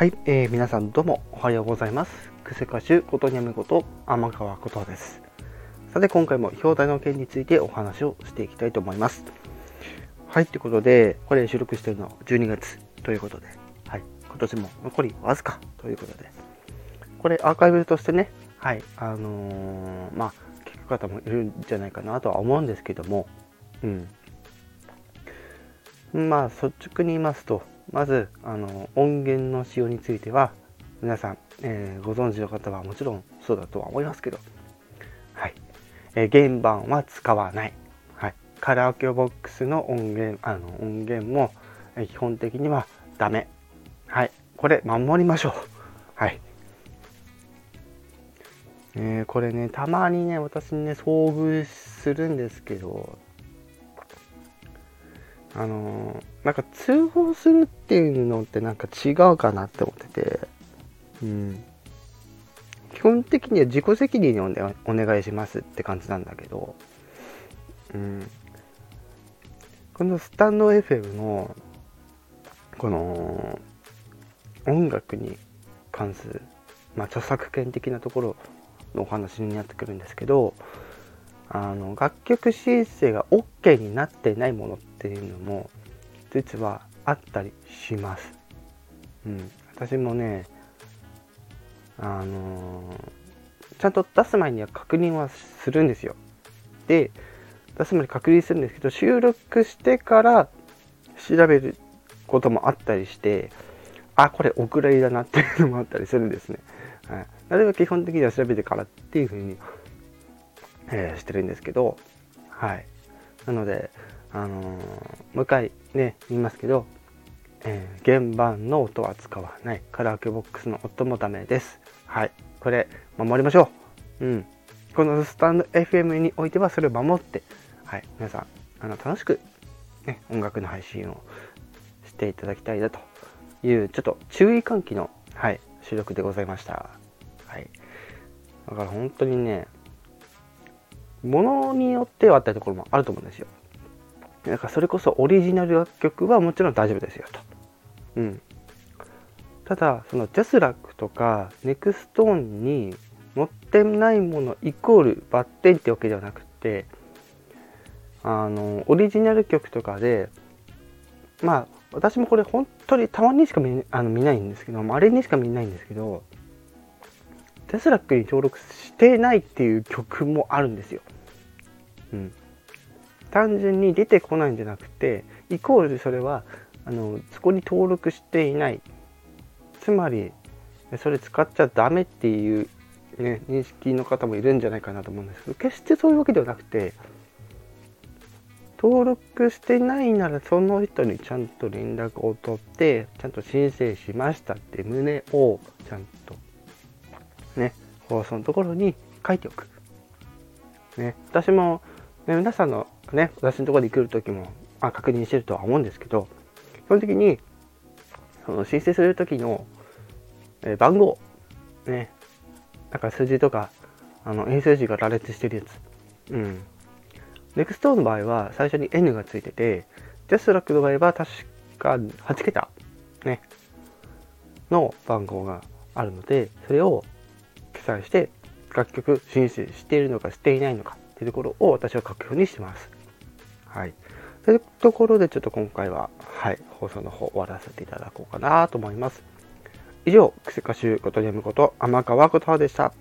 はい、えー、皆さんどうもおはようございます。クセ歌手ことにゃむこと天川ことです。さて今回も表題の件についてお話をしていきたいと思います。はい、ということで、これ収録してるのは12月ということで、はい、今年も残りわずかということで、これアーカイブとしてね、はい、あのー、まあ、聞く方もいるんじゃないかなとは思うんですけども、うん。まあ、率直に言いますと、まずあの音源の使用については皆さん、えー、ご存知の方はもちろんそうだとは思いますけど、はい。えー、原版は使わない、はい、カラオケボックスの音源あの音源も、えー、基本的にはダメ、はい、これ守りましょう、はい。えー、これねたまにね私にね遭遇するんですけどあのなんか通報するっていうのってなんか違うかなって思ってて、うん。基本的には自己責任にお願いしますって感じなんだけど、うん。このスタンド FM の、この、音楽に関する、まあ、著作権的なところのお話になってくるんですけど、あの楽曲申請が OK になってないものっていうのも実はあったりします。うん、私もねあの、ちゃんと出す前には確認はするんですよ。で出す前に確認するんですけど収録してから調べることもあったりしてあこれお蔵入りだなっていうのもあったりするんですね。はい、なるべく基本的には調べてからっていうふうにえー、してるんですけど、はい。なので、あのー、もう一回ね、言いますけど、えー、原版の音は使わない。カラオケボックスの音もダメです。はい。これ、守りましょう。うん。このスタンド FM においてはそれを守って、はい。皆さん、あの、楽しく、ね、音楽の配信をしていただきたいなという、ちょっと注意喚起の、はい、収録でございました。はい。だから本当にね、ものによってはあったところもあると思うんですよ。だからそれこそオリジナル楽曲はもちろん大丈夫ですよと。うん。ただ、その JASRAC とか NexTone に載ってないものイコールバッテンってわけではなくて、あの、オリジナル曲とかで、まあ、私もこれ本当にたまにしか見あの見ないんですけど、あれにしか見ないんですけど、ジャスラックに登録してないっていう曲もあるんですよ。うん。単純に出てこないんじゃなくて、イコールそれは、あの、そこに登録していない。つまり、それ使っちゃダメっていう、ね、認識の方もいるんじゃないかなと思うんですけど、決してそういうわけではなくて、登録してないならその人にちゃんと連絡を取ってちゃんと申請しましたって旨をちゃんとね、放送のところに書いておく。ね、私も、ね、皆さんのね、私のところに来るときも、まあ、確認してるとは思うんですけど、基本的に、その申請するときの、えー、番号、ね、なんか数字とか、あの、英数字が羅列してるやつ。うん。NEXT の場合は最初に N がついてて、ジャスラックの場合は確か8桁、ね、の番号があるので、それを記載して楽曲申請しているのかしていないのかっていうところを私は書くようにしてます。はい。というところでちょっと今回は、はい、放送の方終わらせていただこうかなと思います。以上、クセ歌手ことにむこと天川琴葉でした。